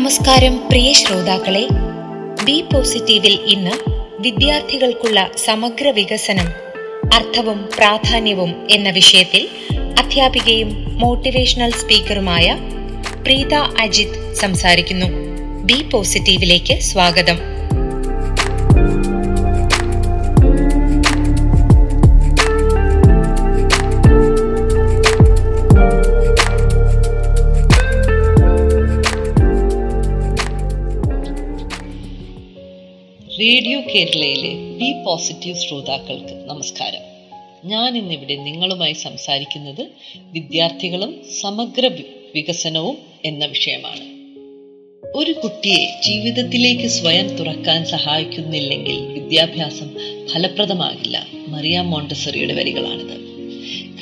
നമസ്കാരം പ്രിയ ശ്രോതാക്കളെ. ബി പോസിറ്റീവിൽ ഇന്ന് വിദ്യാർത്ഥികൾക്കുള്ള സമഗ്ര വികസനം അർത്ഥവും പ്രാധാന്യവും എന്ന വിഷയത്തിൽ അധ്യാപികയും മോട്ടിവേഷണൽ സ്പീക്കറുമായ പ്രീത അജിത് സംസാരിക്കുന്നു. ബി പോസിറ്റീവിലേക്ക് സ്വാഗതം. റേഡിയോ കേരളയിലെ ബി പോസിറ്റീവ് ശ്രോതാക്കൾക്ക് നമസ്കാരം. ഞാൻ ഇന്നിവിടെ നിങ്ങളുമായി സംസാരിക്കുന്നത് വിദ്യാർത്ഥികളും സമഗ്ര വികസനവും എന്ന വിഷയമാണ്. ഒരു കുട്ടിയെ ജീവിതത്തിലേക്ക് സ്വയം തുറക്കാൻ സഹായിക്കുന്നില്ലെങ്കിൽ വിദ്യാഭ്യാസം ഫലപ്രദമാകില്ല. മറിയ മോണ്ടസറിയുടെ വരികളാണിത്.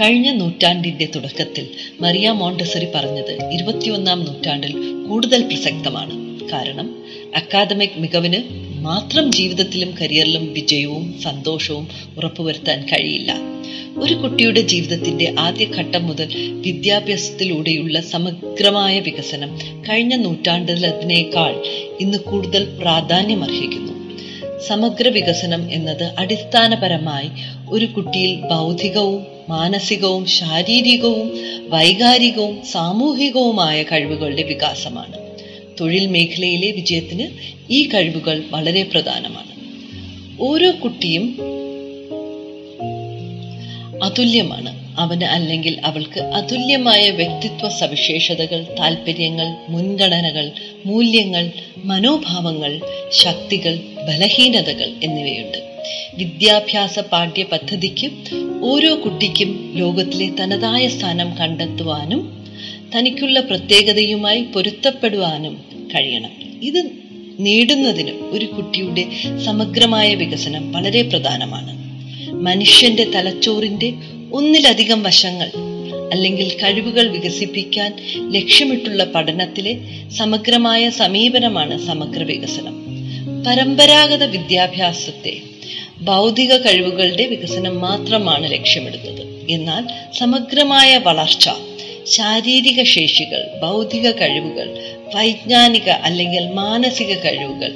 കഴിഞ്ഞ നൂറ്റാണ്ടിന്റെ തുടക്കത്തിൽ മറിയ മോണ്ടസറി പറഞ്ഞത് ഇരുപത്തിയൊന്നാം നൂറ്റാണ്ടിൽ കൂടുതൽ പ്രസക്തമാണ്. കാരണം അക്കാദമിക് മികവിന് മാത്രം ജീവിതത്തിലും കരിയറിലും വിജയവും സന്തോഷവും ഉറപ്പുവരുത്താൻ കഴിയില്ല. ഒരു കുട്ടിയുടെ ജീവിതത്തിന്റെ ആദ്യഘട്ടം മുതൽ വിദ്യാഭ്യാസത്തിലൂടെയുള്ള സമഗ്രമായ വികസനം കഴിഞ്ഞ നൂറ്റാണ്ടിലതിനേക്കാൾ ഇന്ന് കൂടുതൽ പ്രാധാന്യമർഹിക്കുന്നു. സമഗ്ര വികസനം എന്നത് അടിസ്ഥാനപരമായി ഒരു കുട്ടിയിൽ ബൗദ്ധികവും മാനസികവും ശാരീരികവും വൈകാരികവും സാമൂഹികവുമായ കഴിവുകളുടെ വികാസമാണ്. തൊഴിൽ മേഖലയിലെ വിജയത്തിന് ഈ കഴിവുകൾ വളരെ പ്രധാനമാണ്. ഓരോ കുട്ടിയും അതുല്യമാണ്. അവന് അല്ലെങ്കിൽ അവൾക്ക് അതുല്യമായ വ്യക്തിത്വ സവിശേഷതകൾ താല്പര്യങ്ങൾ മുൻഗണനകൾ മൂല്യങ്ങൾ മനോഭാവങ്ങൾ ശക്തികൾ ബലഹീനതകൾ എന്നിവയുണ്ട്. വിദ്യാഭ്യാസ പാഠ്യ പദ്ധതിക്ക് ഓരോ കുട്ടിക്കും ലോകത്തിലെ തനതായ സ്ഥാനം കണ്ടെത്തുവാനും തനിക്കുള്ള പ്രത്യേകതയുമായി പൊരുത്തപ്പെടുവാനും കഴിയണം. ഇത് നേടുന്നതിന് ഒരു കുട്ടിയുടെ സമഗ്രമായ വികസനം വളരെ പ്രധാനമാണ്. മനുഷ്യന്റെ തലച്ചോറിന്റെ ഒന്നിലധികം വശങ്ങൾ അല്ലെങ്കിൽ കഴിവുകൾ വികസിപ്പിക്കാൻ ലക്ഷ്യമിട്ടുള്ള പഠനത്തിലെ സമഗ്രമായ സമീപനമാണ് സമഗ്ര വികസനം. പരമ്പരാഗത വിദ്യാഭ്യാസത്തെ ഭൗതിക കഴിവുകളുടെ വികസനം മാത്രമാണ് ലക്ഷ്യമിടുന്നത്. എന്നാൽ സമഗ്രമായ വളർച്ച ശാരീരിക ശേഷികൾ ഭൗതിക കഴിവുകൾ വൈജ്ഞാനിക അല്ലെങ്കിൽ മാനസിക കഴിവുകൾ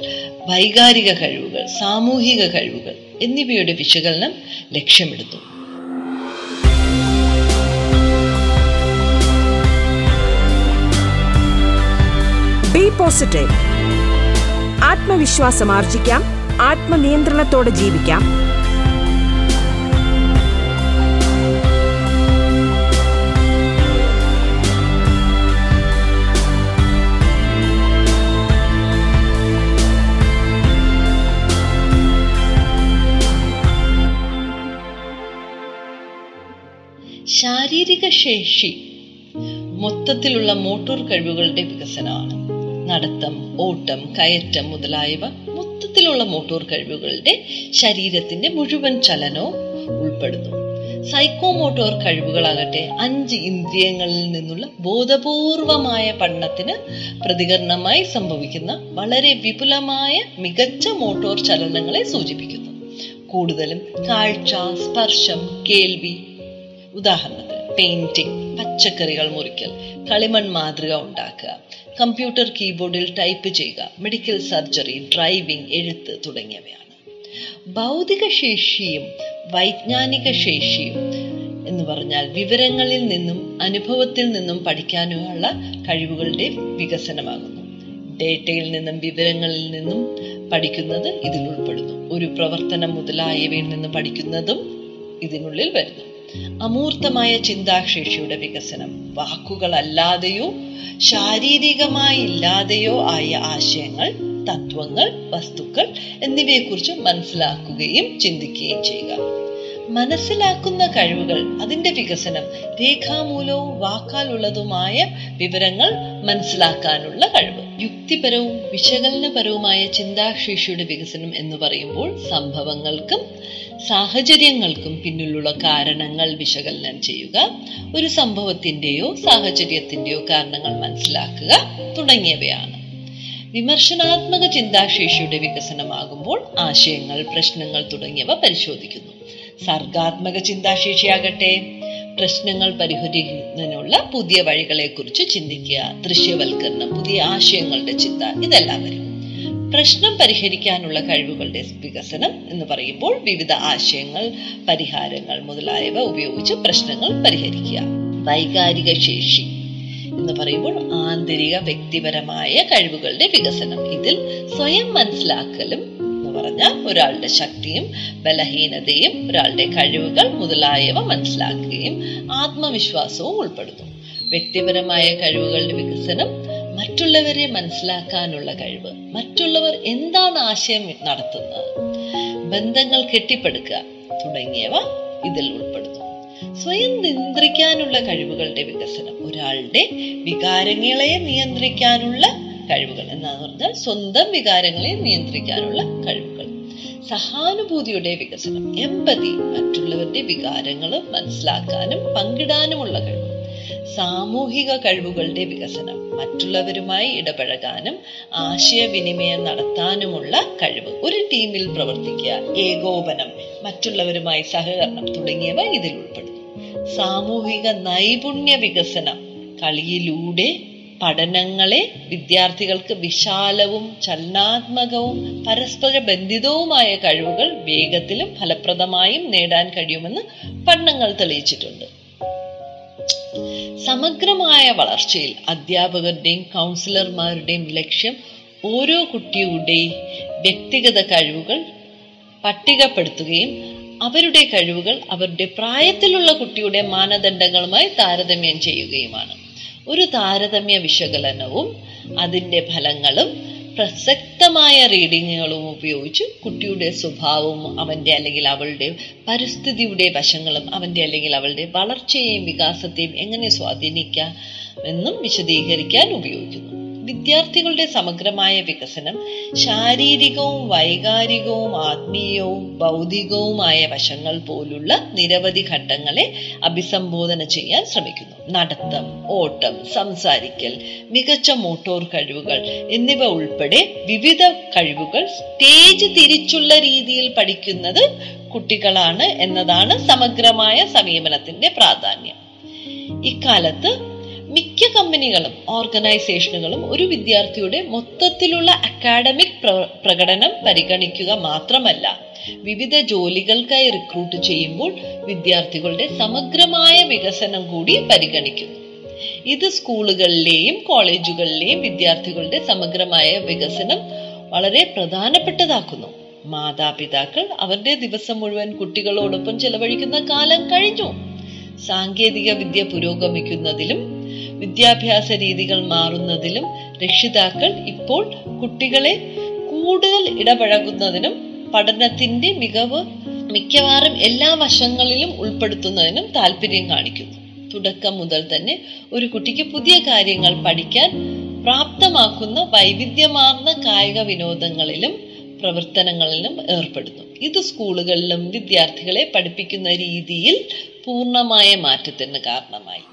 വൈകാരിക കഴിവുകൾ സാമൂഹിക കഴിവുകൾ എന്നിവയുടെ വിശകലനം ലക്ഷ്യമിടുന്നു. ബി പോസിറ്റീവ് ആത്മവിശ്വാസം ആർജിക്കാം. ആത്മനിയന്ത്രണത്തോടെ ജീവിക്കാം. ശാരീരിക ശേഷി മൊത്തത്തിലുള്ള മോട്ടോർ കഴിവുകളുടെ വികസനമാണ്. നടത്തം ഓട്ടം കയറ്റം മുതലായവ മൊത്തത്തിലുള്ള മോട്ടോർ കഴിവുകളുടെ ശരീരത്തിന്റെ മുഴുവൻ ചലനവും ഉൾപ്പെടുന്നു. സൈക്കോമോട്ടോർ കഴിവുകളാകട്ടെ അഞ്ച് ഇന്ദ്രിയങ്ങളിൽ നിന്നുള്ള ബോധപൂർവമായ പഠനത്തിന് പ്രതികരണമായി സംഭവിക്കുന്ന വളരെ വിപുലമായ മികച്ച മോട്ടോർ ചലനങ്ങളെ സൂചിപ്പിക്കുന്നു. കൂടുതലും കാഴ്ച സ്പർശം കേൾവി. ഉദാഹരണത്തിന് പെയിന്റിംഗ് പച്ചക്കറികൾ മുറിക്കൽ കളിമൺ മാതൃക ഉണ്ടാക്കുക. കമ്പ്യൂട്ടർ കീബോർഡിൽ ടൈപ്പ് ചെയ്യുക മെഡിക്കൽ സർജറി ഡ്രൈവിംഗ് എഴുത്ത് തുടങ്ങിയവയാണ്. ഭൗതിക ശേഷിയും വൈജ്ഞാനിക ശേഷിയും എന്ന് പറഞ്ഞാൽ വിവരങ്ങളിൽ നിന്നും അനുഭവത്തിൽ നിന്നും പഠിക്കാനുള്ള കഴിവുകളുടെ വികസനമാകുന്നു. ഡേറ്റയിൽ നിന്നും വിവരങ്ങളിൽ നിന്നും പഠിക്കുന്നത് ഇതിൽ ഉൾപ്പെടുന്നു. ഒരു പ്രവർത്തനം മുതലായവയിൽ നിന്ന് പഠിക്കുന്നതും ഇതിനുള്ളിൽ വരുന്നു. അമൂർത്തമായ ചിന്താശേഷിയുടെ വികസനം. വാക്കുകളല്ലാതെയോ ശാരീരികമായി ഇല്ലാതെയോ ആയ ആശയങ്ങൾ തത്വങ്ങൾ വസ്തുക്കൾ എന്നിവയെക്കുറിച്ച് മനസ്സിലാക്കുകയും ചിന്തിക്കുകയും ചെയ്യുക. മനസ്സിലാക്കുന്ന കഴിവുകൾ അതിന്റെ വികസനം രേഖാമൂലവും വാക്കാലുള്ളതുമായ വിവരങ്ങൾ മനസ്സിലാക്കാനുള്ള കഴിവ്. യുക്തിപരവും വിശകലനപരവുമായ ചിന്താശേഷിയുടെ വികസനം എന്ന് പറയുമ്പോൾ സംഭവങ്ങൾക്കും സാഹചര്യങ്ങൾക്കും പിന്നിലുള്ള കാരണങ്ങൾ വിശകലനം ചെയ്യുക ഒരു സംഭവത്തിന്റെയോ സാഹചര്യത്തിന്റെയോ കാരണങ്ങൾ മനസ്സിലാക്കുക തുടങ്ങിയവയാണ്. വിമർശനാത്മക ചിന്താശേഷിയുടെ വികസനമാകുമ്പോൾ ആശയങ്ങൾ പ്രശ്നങ്ങൾ തുടങ്ങിയവ പരിശോധിക്കുന്നു. സർഗാത്മക ചിന്താശേഷിയാകട്ടെ പ്രശ്നങ്ങൾ പരിഹരിക്കുന്നതിനുള്ള പുതിയ വഴികളെക്കുറിച്ച് ചിന്തിക്കുക ദൃശ്യവൽക്കരണം പുതിയ ആശയങ്ങളുടെ ചിന്ത ഇതെല്ലാം വരും. പ്രശ്നം പരിഹരിക്കാനുള്ള കഴിവുകളുടെ വികസനം എന്ന് പറയുമ്പോൾ വിവിധ ആശയങ്ങൾ പരിഹാരങ്ങൾ മുതലായവ ഉപയോഗിച്ച് പ്രശ്നങ്ങൾ പരിഹരിക്കുക. വൈകാരിക ശേഷി എന്ന് പറയുമ്പോൾ ആന്തരിക വ്യക്തിപരമായ കഴിവുകളുടെ വികസനം. ഇതിൽ സ്വയം മനസ്സിലാക്കലും എന്ന് പറഞ്ഞാൽ ഒരാളുടെ ശക്തിയും ബലഹീനതയും ഒരാളുടെ കഴിവുകൾ മുതലായവ മനസ്സിലാക്കുകയും ആത്മവിശ്വാസവും ഉൾപ്പെടുന്നു വ്യക്തിപരമായ കഴിവുകളുടെ വികസനം മറ്റുള്ളവരെ മനസ്സിലാക്കാനുള്ള കഴിവ് മറ്റുള്ളവർ എന്താണ് ആശയം നടത്തുന്നത്? ബന്ധങ്ങൾ കെട്ടിപ്പടുക്കുക തുടങ്ങിയവ ഇതിൽ ഉൾപ്പെടുന്നു. സ്വയം നിയന്ത്രിക്കാനുള്ള കഴിവുകളുടെ വികസനം ഒരാളുടെ വികാരങ്ങളെ നിയന്ത്രിക്കാനുള്ള കഴിവുകൾ എന്നാന്ന് പറഞ്ഞാൽ സ്വന്തം വികാരങ്ങളെ നിയന്ത്രിക്കാനുള്ള കഴിവുകൾ. സഹാനുഭൂതിയുടെ വികസനം എമ്പതി മറ്റുള്ളവരുടെ വികാരങ്ങൾ മനസ്സിലാക്കാനും പങ്കിടാനുമുള്ള കഴിവ് സാമൂഹിക കഴിവുകളുടെ വികസനം മറ്റുള്ളവരുമായി ഇടപഴകാനും ആശയവിനിമയം നടത്താനുമുള്ള കഴിവ്. ഒരു ടീമിൽ പ്രവർത്തിക്കുക ഏകോപനം മറ്റുള്ളവരുമായി സഹകരണം തുടങ്ങിയവ ഇതിൽ ഉൾപ്പെടുന്നു. സാമൂഹിക നൈപുണ്യ വികസനം കളിയിലൂടെ പഠനങ്ങളെ വിദ്യാർത്ഥികൾക്ക് വിശാലവും ചലനാത്മകവും പരസ്പര ബന്ധിതവുമായ കഴിവുകൾ വേഗത്തിലും ഫലപ്രദമായും നേടാൻ കഴിയുമെന്ന് പഠനങ്ങൾ തെളിയിച്ചിട്ടുണ്ട്. സമഗ്രമായ വളർച്ചയിൽ അധ്യാപകരുടെയും കൗൺസിലർമാരുടെയും ലക്ഷ്യം ഓരോ കുട്ടിയുടെയും വ്യക്തിഗത കഴിവുകൾ പട്ടികപ്പെടുത്തുകയും അവരുടെ കഴിവുകൾ അവരുടെ പ്രായത്തിലുള്ള കുട്ടിയുടെ മാനദണ്ഡങ്ങളുമായി താരതമ്യം ചെയ്യുകയുമാണ്. ഒരു താരതമ്യ വിശകലനവും അതിന്റെ ഫലങ്ങളും പ്രസക്തമായ റീഡിങ്ങുകളും ഉപയോഗിച്ച് കുട്ടിയുടെ സ്വഭാവവും അവന്റെ അല്ലെങ്കിൽ അവളുടെ പരിസ്ഥിതിയുടെ വശങ്ങളും അവന്റെ അല്ലെങ്കിൽ അവളുടെ വളർച്ചയെയും വികാസത്തെയും എങ്ങനെ സ്വാധീനിക്കാം എന്നും വിശദീകരിക്കാൻ ഉപയോഗിക്കുന്നു. വിദ്യാർത്ഥികളുടെ സമഗ്രമായ വികസനം ശാരീരികവും വൈകാരികവും ആത്മീയവും ഭൗതികവുമായ വശങ്ങൾ പോലുള്ള നിരവധി ഘട്ടങ്ങളെ അഭിസംബോധന ചെയ്യാൻ ശ്രമിക്കുന്നു. നടത്തം ഓട്ടം സംസാരിക്കൽ മികച്ച മോട്ടോർ കഴിവുകൾ എന്നിവ ഉൾപ്പെടെ വിവിധ കഴിവുകൾ സ്റ്റേജ് തിരിച്ചുള്ള രീതിയിൽ പഠിക്കുന്നത് കുട്ടികളാണ് എന്നതാണ് സമഗ്രമായ സമീപനത്തിന്റെ പ്രാധാന്യം. ഇക്കാലത്ത് മിക്ക കമ്പനികളും ഓർഗനൈസേഷനുകളും ഒരു വിദ്യാർത്ഥിയുടെ മൊത്തത്തിലുള്ള അക്കാഡമിക് പ്രകടനം പരിഗണിക്കുക മാത്രമല്ല വിവിധ ജോലികൾക്കായി റിക്രൂട്ട് ചെയ്യുമ്പോൾ വിദ്യാർത്ഥികളുടെ സമഗ്രമായ വികസനം കൂടി പരിഗണിക്കുന്നു ഇത് സ്കൂളുകളിലെയും കോളേജുകളിലെയും വിദ്യാർത്ഥികളുടെ സമഗ്രമായ വികസനം വളരെ പ്രധാനപ്പെട്ടതാക്കുന്നു. മാതാപിതാക്കൾ അവരുടെ ദിവസം മുഴുവൻ കുട്ടികളോടൊപ്പം ചെലവഴിക്കുന്ന കാലം കഴിഞ്ഞു. സാങ്കേതിക വിദ്യ പുരോഗമിക്കുന്നതിലും വിദ്യാഭ്യാസ രീതികൾ മാറുന്നതിലും രക്ഷിതാക്കൾ ഇപ്പോൾ കുട്ടികളെ കൂടുതൽ ഇടപഴകുന്നതിനും പഠനത്തിന്റെ മികവ് മിക്കവാറും എല്ലാ വശങ്ങളിലും ഉൾപ്പെടുത്തുന്നതിനും താല്പര്യം കാണിക്കുന്നു. തുടക്കം മുതൽ തന്നെ ഒരു കുട്ടിക്ക് പുതിയ കാര്യങ്ങൾ പഠിക്കാൻ പ്രാപ്തമാക്കുന്ന വൈവിധ്യമാർന്ന കായിക വിനോദങ്ങളിലും പ്രവർത്തനങ്ങളിലും ഏർപ്പെടുന്നു. ഇത് സ്കൂളുകളിലും വിദ്യാർത്ഥികളെ പഠിപ്പിക്കുന്ന രീതിയിൽ പൂർണമായ മാറ്റത്തിന് കാരണമായി.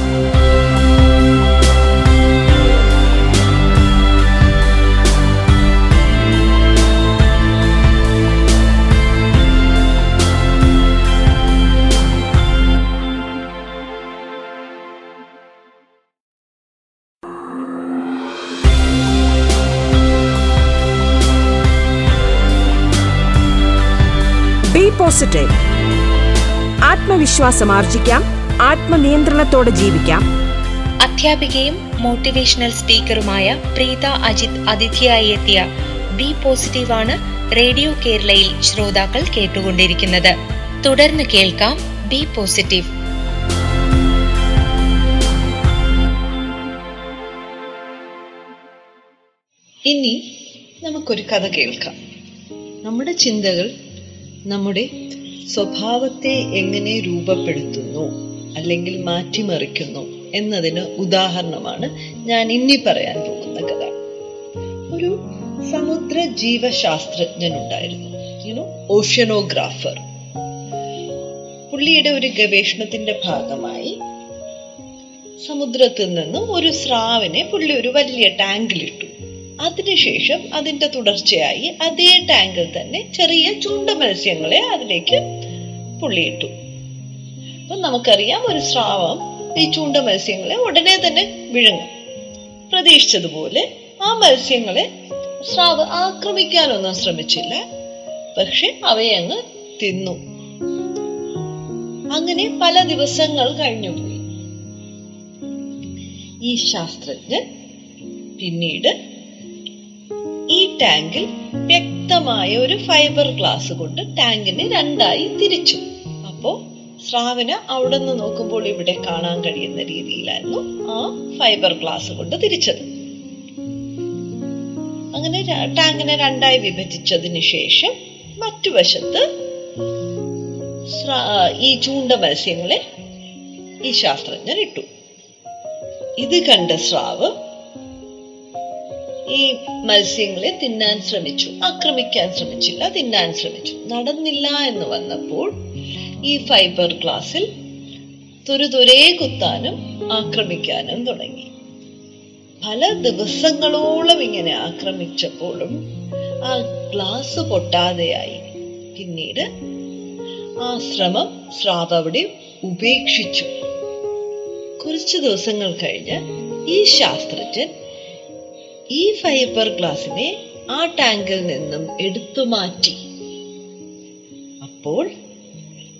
ആത്മവിശ്വാസം ആർജിക്കാം ആത്മനിയന്ത്രണത്തോടെ ജീവിക്കാം. അധ്യാപികയും മോട്ടിവേഷണൽ സ്പീക്കറുമായ പ്രീത അജിത് അതിഥിയായി എത്തിയ ബി പോസിറ്റീവാണ് റേഡിയോ കേരളയിൽ ശ്രോതാക്കൾ കേട്ടുകൊണ്ടിരിക്കുന്നത്. തുടർന്ന് കേൾക്കാം ബി പോസിറ്റീവ്. ഇനി നമുക്കൊരു കഥ കേൾക്കാം. നമ്മുടെ ചിന്തകൾ നമ്മുടെ സ്വഭാവത്തെ എങ്ങനെ രൂപപ്പെടുത്തുന്നു അല്ലെങ്കിൽ മാറ്റിമറിക്കുന്നു എന്നതിന് ഉദാഹരണമാണ് ഞാൻ ഇനി പറയാൻ പോകുന്ന കഥ. ഒരു സമുദ്ര ജീവശാസ്ത്രജ്ഞൻ ഉണ്ടായിരുന്നു യുനോ ഓഷ്യനോഗ്രാഫർ പുള്ളിയുടെ ഒരു ഗവേഷണത്തിന്റെ ഭാഗമായി സമുദ്രത്തിൽ നിന്ന് ഒരു സ്രാവിനെ പുള്ളി ഒരു വലിയ ടാങ്കിലിട്ടു. അതിനുശേഷം അതിന്റെ തുടർച്ചയായി അതേ ടാങ്കിൽ തന്നെ ചെറിയ ചൂണ്ട മത്സ്യങ്ങളെ അതിലേക്ക് പുള്ളിയിട്ടു. അപ്പൊ നമുക്കറിയാം ഒരു സ്രാവം ഈ ചൂണ്ട മത്സ്യങ്ങളെ ഉടനെ തന്നെ വിഴുങ്ങും. പ്രതീക്ഷിച്ചതുപോലെ ആ മത്സ്യങ്ങളെ സ്രാവ് ആക്രമിക്കാനൊന്നും ശ്രമിച്ചില്ല. പക്ഷെ അവയെ അങ്ങ് തിന്നു. അങ്ങനെ പല ദിവസങ്ങൾ കഴിഞ്ഞുപോയി ഈ ശാസ്ത്രജ്ഞൻ പിന്നീട് ഈ ടാങ്കിൽ വ്യക്തമായ ഒരു ഫൈബർ ഗ്ലാസ് കൊണ്ട് ടാങ്കിനെ രണ്ടായി തിരിച്ചു. അപ്പോ സ്രാവിന് അവിടെ നിന്ന് നോക്കുമ്പോൾ ഇവിടെ കാണാൻ കഴിയുന്ന രീതിയിലായിരുന്നു ആ ഫൈബർ ഗ്ലാസ് കൊണ്ട് തിരിച്ചത്. അങ്ങനെ ടാങ്കിനെ രണ്ടായി വിഭജിച്ചതിന് ശേഷം മറ്റു വശത്ത് ഈ ചൂണ്ട മത്സ്യങ്ങളെ ഈ ശാസ്ത്രജ്ഞർ ഇട്ടു. ഇത് കണ്ട സ്രാവ് ഈ മത്സ്യങ്ങളെ തിന്നാൻ ശ്രമിച്ചു. ആക്രമിക്കാൻ ശ്രമിച്ചില്ല തിന്നാൻ ശ്രമിച്ചു. നടന്നില്ല എന്ന് വന്നപ്പോൾ ഈ ഫൈബർ ഗ്ലാസിൽ തുരുതുരേ കുത്താനും ആക്രമിക്കാനും തുടങ്ങി. പല ദിവസങ്ങളോളം ഇങ്ങനെ ആക്രമിച്ചപ്പോഴും ആ ഗ്ലാസ് പൊട്ടാതെയായി. പിന്നീട് ആ ശ്രമം ശ്രാവടി ഉപേക്ഷിച്ചു. കുറച്ചു ദിവസങ്ങൾ കഴിഞ്ഞ് ഈ ശാസ്ത്രജ്ഞൻ ഈ ഫൈബർ ഗ്ലാസിനെ ആ ടാങ്കിൽ നിന്നും എടുത്തു മാറ്റി. അപ്പോൾ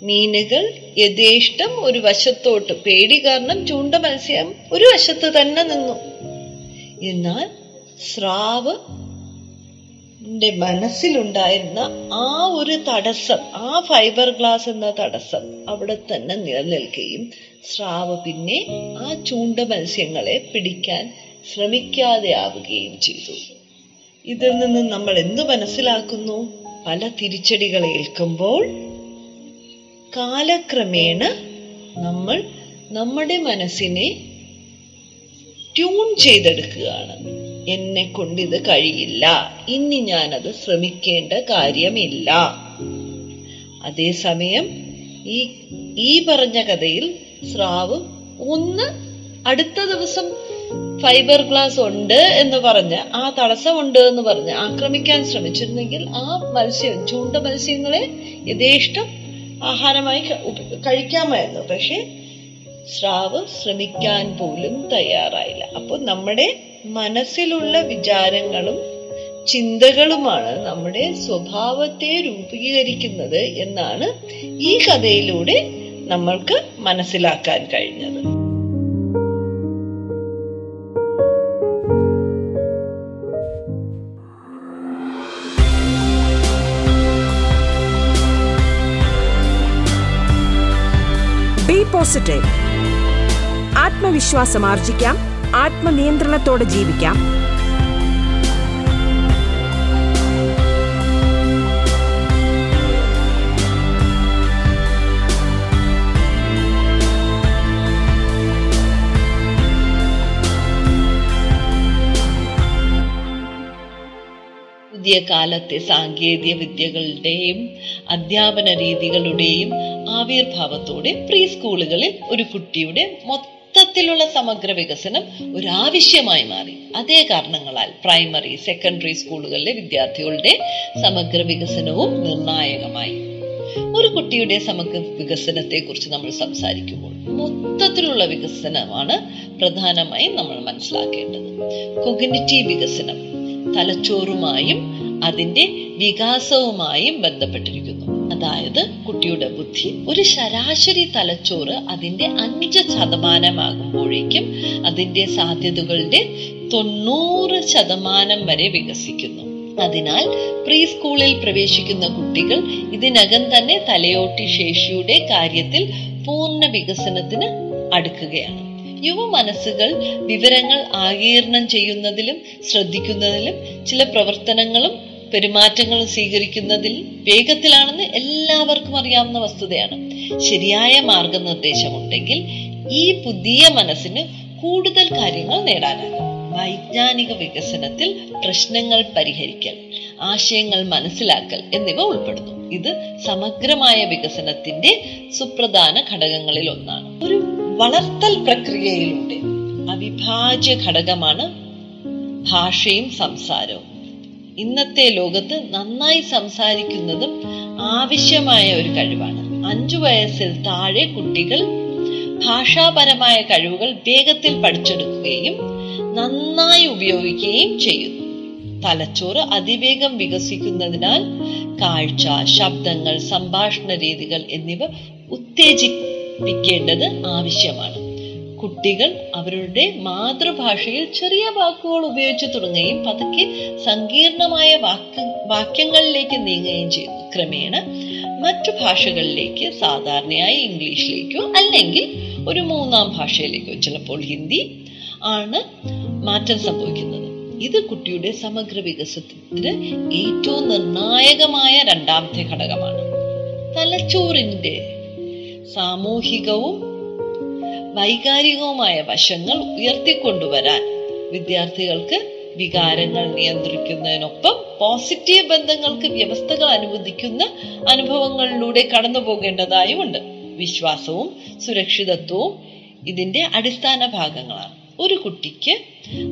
മീനുകൾ യഥേഷ്ടം ഒരു വശത്തോട്ട് പേടി കാരണം ചൂണ്ട മത്സ്യം ഒരു വശത്ത് തന്നെ നിന്നു. എന്നാൽ സ്രാവ് മനസ്സിലുണ്ടായിരുന്ന ആ ഒരു തടസ്സം ആ ഫൈബർ ഗ്ലാസ് എന്ന തടസ്സം അവിടെ തന്നെ നിലനിൽക്കുകയും സ്രാവ് പിന്നെ ആ ചൂണ്ട മത്സ്യങ്ങളെ പിടിക്കാൻ ശ്രമിക്കാതെ ആവുകയും ചെയ്തു. ഇതിൽ നിന്ന് നമ്മൾ എന്തു മനസ്സിലാക്കുന്നു? പല തിരിച്ചടികൾ ഏൽക്കുമ്പോൾ കാലക്രമേണ നമ്മൾ നമ്മുടെ മനസ്സിനെ ട്യൂൺ ചെയ്തെടുക്കുകയാണ്. എന്നെ കൊണ്ടിത് കഴിയില്ല. ഇനി ഞാനത് ശ്രമിക്കേണ്ട കാര്യമില്ല. അതേസമയം ഈ ഈ പറഞ്ഞ കഥയിൽ സ്രാവ് ഒന്ന് അടുത്ത ദിവസം ഫൈബർ ഗ്ലാസ് ഉണ്ട് എന്ന് പറഞ്ഞ് ആ തടസ്സമുണ്ട് എന്ന് പറഞ്ഞ് ആക്രമിക്കാൻ ശ്രമിച്ചിരുന്നെങ്കിൽ ആ മത്സ്യം ചൂണ്ട മത്സ്യങ്ങളെ യഥേഷ്ടം ആഹാരമായി കഴിക്കാമായിരുന്നു. പക്ഷെ സ്രാവ് ശ്രമിക്കാൻ പോലും തയ്യാറായില്ല. അപ്പോൾ നമ്മുടെ മനസ്സിലുള്ള വിചാരങ്ങളും ചിന്തകളുമാണ് നമ്മുടെ സ്വഭാവത്തെ രൂപീകരിക്കുന്നത് എന്നാണ് ഈ കഥയിലൂടെ നമ്മൾക്ക് മനസ്സിലാക്കാൻ കഴിഞ്ഞത്. ബി ആത്മവിശ്വാസം ആർജിക്കാം. ആത്മനിയന്ത്രണത്തോടെ ജീവിക്കാം. പുതിയ കാലത്തെ സാങ്കേതിക വിദ്യകളുടെയും അധ്യാപന രീതികളുടെയും ആവിർഭാവത്തോടെ പ്രീ സ്കൂളുകളിൽ ഒരു കുട്ടിയുടെ മൊത്തത്തിലുള്ള സമഗ്ര വികസനം ഒരു ആവശ്യമായി മാറി. അതേ കാരണങ്ങളാൽ പ്രൈമറി സെക്കൻഡറി സ്കൂളുകളിലെ വിദ്യാർത്ഥികളുടെ സമഗ്ര വികസനവും നിർണായകമായി. ഒരു കുട്ടിയുടെ സമഗ്ര വികസനത്തെ കുറിച്ച് നമ്മൾ സംസാരിക്കുമ്പോൾ മൊത്തത്തിലുള്ള വികസനമാണ് പ്രധാനമായും നമ്മൾ മനസ്സിലാക്കേണ്ടത്. കൊഗ്നിറ്റീവ് വികസനം തലച്ചോറുമായും അതിന്റെ വികാസവുമായും ബന്ധപ്പെട്ടിരിക്കുന്നു. അതായത് കുട്ടിയുടെ ബുദ്ധി ഒരു ശരാശരി തലച്ചോറ് അതിന്റെ അഞ്ച് ശതമാനമാകുമ്പോഴേക്കും അതിന്റെ സാധ്യതകളുടെ തൊണ്ണൂറ് ശതമാനം വരെ വികസിക്കുന്നു. അതിനാൽ പ്രീ സ്കൂളിൽ പ്രവേശിക്കുന്ന കുട്ടികൾ ഇതിനകം തന്നെ തലയോട്ടി ശേഷിയുടെ കാര്യത്തിൽ പൂർണ വികസനത്തിന് അടുക്കുകയാണ്. യുവ മനസ്സുകൾ വിവരങ്ങൾ ആകീർണം ചെയ്യുന്നതിലും ശ്രദ്ധിക്കുന്നതിലും ചില പ്രവർത്തനങ്ങളും പെരുമാറ്റങ്ങളും സ്വീകരിക്കുന്നതിൽ വേഗത്തിലാണെന്ന് എല്ലാവർക്കും അറിയാവുന്ന വസ്തുതയാണ്. ശരിയായ മാർഗനിർദ്ദേശമുണ്ടെങ്കിൽ ഈ പുതിയ മനസ്സിന് കൂടുതൽ കാര്യങ്ങൾ നേടാനാകും വൈജ്ഞാനിക വികസനത്തിൽ പ്രശ്നങ്ങൾ പരിഹരിക്കൽ ആശയങ്ങൾ മനസ്സിലാക്കൽ എന്നിവ ഉൾപ്പെടുന്നു. ഇത് സമഗ്രമായ വികസനത്തിന്റെ സുപ്രധാന ഘടകങ്ങളിൽ ഒന്നാണ്. ഒരു വളർത്തൽ പ്രക്രിയയിലൂടെ അവിഭാജ്യ ഘടകമാണ് ഭാഷയും സംസാരവും. ഇന്നത്തെ ലോകത്ത് നന്നായി സംസാരിക്കുന്നതും ആവശ്യമായ ഒരു കഴിവാണ്. അഞ്ചു വയസ്സിൽ താഴെ കുട്ടികൾ ഭാഷാപരമായ കഴിവുകൾ വേഗത്തിൽ പഠിച്ചെടുക്കുകയും നന്നായി ഉപയോഗിക്കുകയും ചെയ്യുന്നു. തലച്ചോറ് അതിവേഗം വികസിക്കുന്നതിനാൽ കാഴ്ച ശബ്ദങ്ങൾ സംഭാഷണ രീതികൾ എന്നിവ ഉത്തേജിപ്പിക്കേണ്ടത് ആവശ്യമാണ്. കുട്ടികൾ അവരുടെ മാതൃഭാഷയിൽ ചെറിയ വാക്കുകൾ ഉപയോഗിച്ചു തുടങ്ങുകയും പതുക്കെ സങ്കീർണമായ വാക്യ വാക്യങ്ങളിലേക്ക് നീങ്ങുകയും ചെയ്യുന്നു ക്രമേണ മറ്റു ഭാഷകളിലേക്ക് സാധാരണയായി ഇംഗ്ലീഷിലേക്കോ അല്ലെങ്കിൽ ഒരു മൂന്നാം ഭാഷയിലേക്കോ ചിലപ്പോൾ ഹിന്ദി ആണ് മാറ്റം സംഭവിക്കുന്നത്. ഇത് കുട്ടിയുടെ സമഗ്ര വികസനത്തിന് ഏറ്റവും നിർണായകമായ രണ്ടാമത്തെ ഘടകമാണ്. തലച്ചോറിന്റെ സാമൂഹികവും വൈകാരികവുമായ വശങ്ങൾ ഉയർത്തിക്കൊണ്ടുവരാൻ വിദ്യാർത്ഥികൾക്ക് വികാരങ്ങൾ നിയന്ത്രിക്കുന്നതിനൊപ്പം പോസിറ്റീവ് ബന്ധങ്ങൾക്ക് വ്യവസ്ഥകൾ അനുവദിക്കുന്ന അനുഭവങ്ങളിലൂടെ കടന്നു പോകേണ്ടതായുമുണ്ട് വിശ്വാസവും സുരക്ഷിതത്വവും ഇതിന്റെ അടിസ്ഥാന ഭാഗങ്ങളാണ്. ഒരു കുട്ടിക്ക്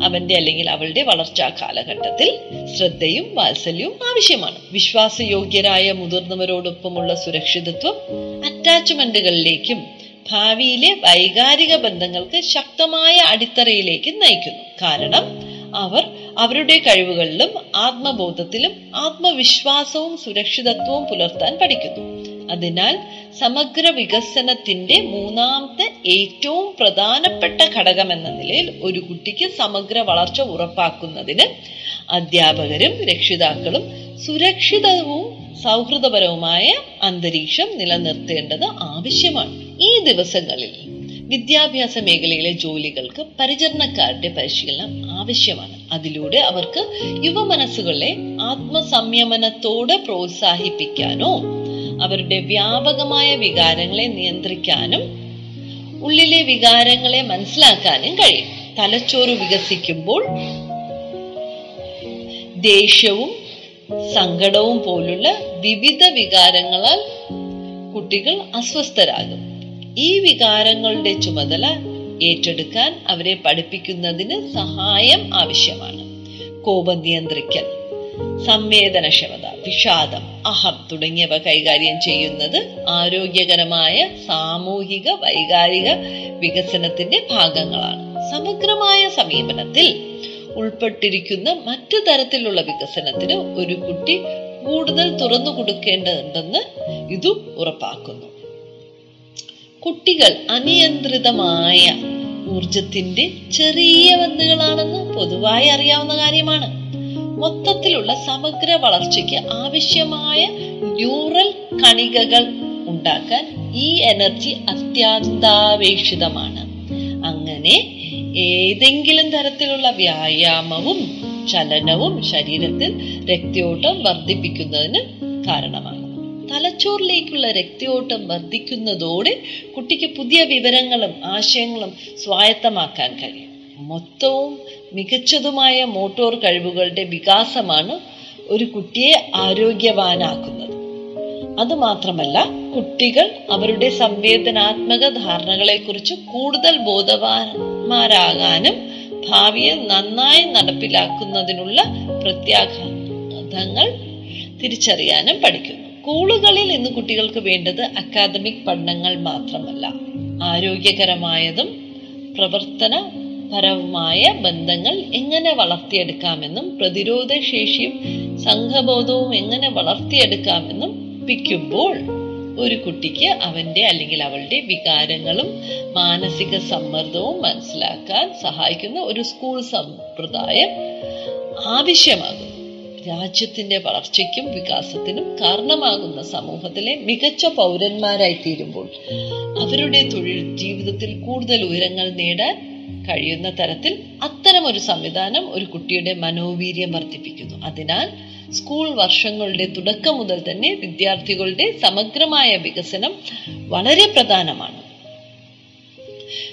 അവന്റെ അല്ലെങ്കിൽ അവളുടെ വളർച്ചാ കാലഘട്ടത്തിൽ ശ്രദ്ധയും വാത്സല്യവും ആവശ്യമാണ്. വിശ്വാസയോഗ്യരായ മുതിർന്നവരോടൊപ്പമുള്ള സുരക്ഷിതത്വം അറ്റാച്ച്മെന്റുകളിലേക്കും ഭാവിയിലെ വൈകാരിക ബന്ധങ്ങൾക്ക് ശക്തമായ അടിത്തറയിലേക്ക് നയിക്കുന്നു. കാരണം അവർ അവരുടെ കഴിവുകളിലും ആത്മബോധത്തിലും ആത്മവിശ്വാസവും സുരക്ഷിതത്വവും പുലർത്താൻ പഠിക്കുന്നു. അതിനാൽ സമഗ്ര വികസനത്തിന്റെ മൂന്നാമത്തെ ഏറ്റവും പ്രധാനപ്പെട്ട ഘടകം എന്ന നിലയിൽ ഒരു കുട്ടിക്ക് സമഗ്ര വളർച്ച ഉറപ്പാക്കുന്നതിന് അധ്യാപകരും രക്ഷിതാക്കളും സുരക്ഷിതവും സൗഹൃദപരവുമായ അന്തരീക്ഷം നിലനിർത്തേണ്ടത് ആവശ്യമാണ്. ഈ ദിവസങ്ങളിൽ വിദ്യാഭ്യാസ മേഖലയിലെ ജോലികൾക്ക് പരിചരണക്കാരുടെ പരിശീലനം ആവശ്യമാണ്. അതിലൂടെ അവർക്ക് യുവമനസ്സുകളെ ആത്മസംയമനത്തോടെ പ്രോത്സാഹിപ്പിക്കാനോ അവരുടെ വ്യാപകമായ വികാരങ്ങളെ നിയന്ത്രിക്കാനും ഉള്ളിലെ വികാരങ്ങളെ മനസ്സിലാക്കാനും കഴിയും. തലച്ചോറ് വികസിക്കുമ്പോൾ ദേഷ്യവും സങ്കടവും പോലുള്ള വിവിധ വികാരങ്ങളാൽ കുട്ടികൾ അസ്വസ്ഥരാകും. ഈ വികാരങ്ങളുടെ ചുമതല ഏറ്റെടുക്കാൻ അവരെ പഠിപ്പിക്കുന്നതിന് സഹായം ആവശ്യമാണ്. കോപം നിയന്ത്രിക്കൽ സംവേദനക്ഷമത വിഷാദം അഹം തുടങ്ങിയവ കൈകാര്യം ചെയ്യുന്നത് ആരോഗ്യകരമായ സാമൂഹിക വൈകാരിക വികസനത്തിന്റെ ഭാഗങ്ങളാണ്. സമഗ്രമായ സമീപനത്തിൽ ഉൾപ്പെട്ടിരിക്കുന്ന മറ്റു തരത്തിലുള്ള വികസനത്തിന് ഒരു കുട്ടി കൂടുതൽ തുറന്നു കൊടുക്കേണ്ടതുണ്ടെന്ന് ഇതും ഉറപ്പാക്കുന്നു. കുട്ടികൾ അനിയന്ത്രിതമായ ഊർജത്തിന്റെ ചെറിയ ബന്ധുകളാണെന്ന് പൊതുവായി അറിയാവുന്ന കാര്യമാണ്. മൊത്തത്തിലുള്ള സമഗ്ര വളർച്ചയ്ക്ക് ആവശ്യമായ ന്യൂറൽ കണികകൾ ഉണ്ടാക്കാൻ ഈ എനർജി അത്യന്താപേക്ഷിതമാണ്. അങ്ങനെ ഏതെങ്കിലും തരത്തിലുള്ള വ്യായാമവും ചലനവും ശരീരത്തിൽ രക്തയോട്ടം വർദ്ധിപ്പിക്കുന്നതിന് കാരണമാകും. തലച്ചോറിലേക്കുള്ള രക്തയോട്ടം വർദ്ധിക്കുന്നതോടെ കുട്ടിക്ക് പുതിയ വിവരങ്ങളും ആശയങ്ങളും സ്വായത്തമാക്കാൻ കഴിയും. മൊത്തവും മികച്ചതുമായ മോട്ടോർ കഴിവുകളുടെ വികാസമാണ് ഒരു കുട്ടിയെ ആരോഗ്യവാനാക്കുന്നത്. അതുമാത്രമല്ല കുട്ടികൾ അവരുടെ സംവേദനാത്മക ധാരണകളെക്കുറിച്ച് കൂടുതൽ ബോധവാന്മാരാകാനും ഭാവിയെ നന്നായി നടപ്പിലാക്കുന്നതിനുള്ള പ്രത്യാഘാതങ്ങൾ തിരിച്ചറിയാനും പഠിക്കുന്നു. സ്കൂളുകളിൽ ഇന്ന് കുട്ടികൾക്ക് വേണ്ടത് അക്കാദമിക് പഠനങ്ങൾ മാത്രമല്ല. ആരോഗ്യകരമായതും പ്രവർത്തന പരവുമായ ബന്ധങ്ങൾ എങ്ങനെ വളർത്തിയെടുക്കാമെന്നും പ്രതിരോധ ശേഷിയും സംഘബോധവും എങ്ങനെ വളർത്തിയെടുക്കാമെന്നും പിക്കുമ്പോൾ ഒരു കുട്ടിക്ക് അവന്റെ അല്ലെങ്കിൽ അവളുടെ വികാരങ്ങളും മാനസിക സമ്മർദ്ദവും മനസ്സിലാക്കാൻ സഹായിക്കുന്ന ഒരു സ്കൂൾ സമ്പ്രദായം ആവശ്യമാകും. രാജ്യത്തിന്റെ വളർച്ചയ്ക്കും വികാസത്തിനും കാരണമാകുന്ന സമൂഹത്തിലെ മികച്ച പൗരന്മാരായി തീരുമ്പോൾ അവരുടെ തൊഴിൽ ജീവിതത്തിൽ കൂടുതൽ ഉയരങ്ങൾ നേടാൻ കഴിയുന്ന തരത്തിൽ അത്തരം ഒരു സംവിധാനം ഒരു കുട്ടിയുടെ മനോവീര്യം വർദ്ധിപ്പിക്കുന്നു. അതിനാൽ സ്കൂൾ വർഷങ്ങളുടെ തുടക്കം മുതൽ തന്നെ വിദ്യാർത്ഥികളുടെ സമഗ്രമായ വികസനം വളരെ പ്രധാനമാണ്.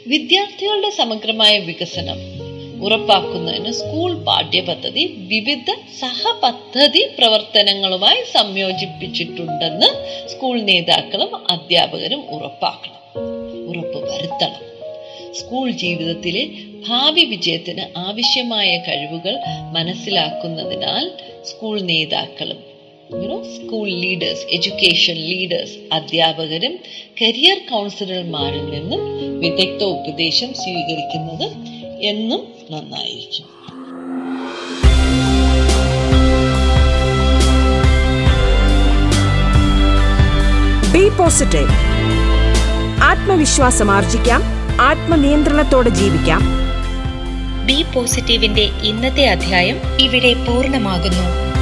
വിദ്യാർത്ഥികളുടെ സമഗ്രമായ വികസനം ഉറപ്പാക്കുന്നതിന് സ്കൂൾ പാഠ്യപദ്ധതി വിവിധ സഹപദ്ധതി പ്രവർത്തനങ്ങളുമായി സംയോജിപ്പിച്ചിട്ടുണ്ടെന്ന് സ്കൂൾ നേതാക്കളും അധ്യാപകരും ഉറപ്പാക്കണം. ഉറപ്പ് വരുത്തണം. സ്കൂൾ ജീവിതത്തിലെ ഭാവി വിജയത്തിന് ആവശ്യമായ കഴിവുകൾ മനസ്സിലാക്കുന്നതിനാൽ സ്കൂൾ നേതാക്കളും സ്കൂൾ ലീഡേഴ്സ് എഡ്യൂക്കേഷൻ ലീഡേഴ്സ് അധ്യാപകരും കരിയർ കൗൺസിലർമാരിൽ നിന്നും വിദഗ്ധ ഉപദേശം സ്വീകരിക്കുന്നത് എന്നും നന്നായിരിക്കും. ബി പോസിറ്റീവ് ആത്മവിശ്വാസം ആർജിക്കാം. ആത്മനിയന്ത്രണത്തോടെ ജീവിക്കാം. ബി പോസിറ്റീവിന്റെ ഇന്നത്തെ അധ്യായം ഇവിടെ പൂർണമാകുന്നു.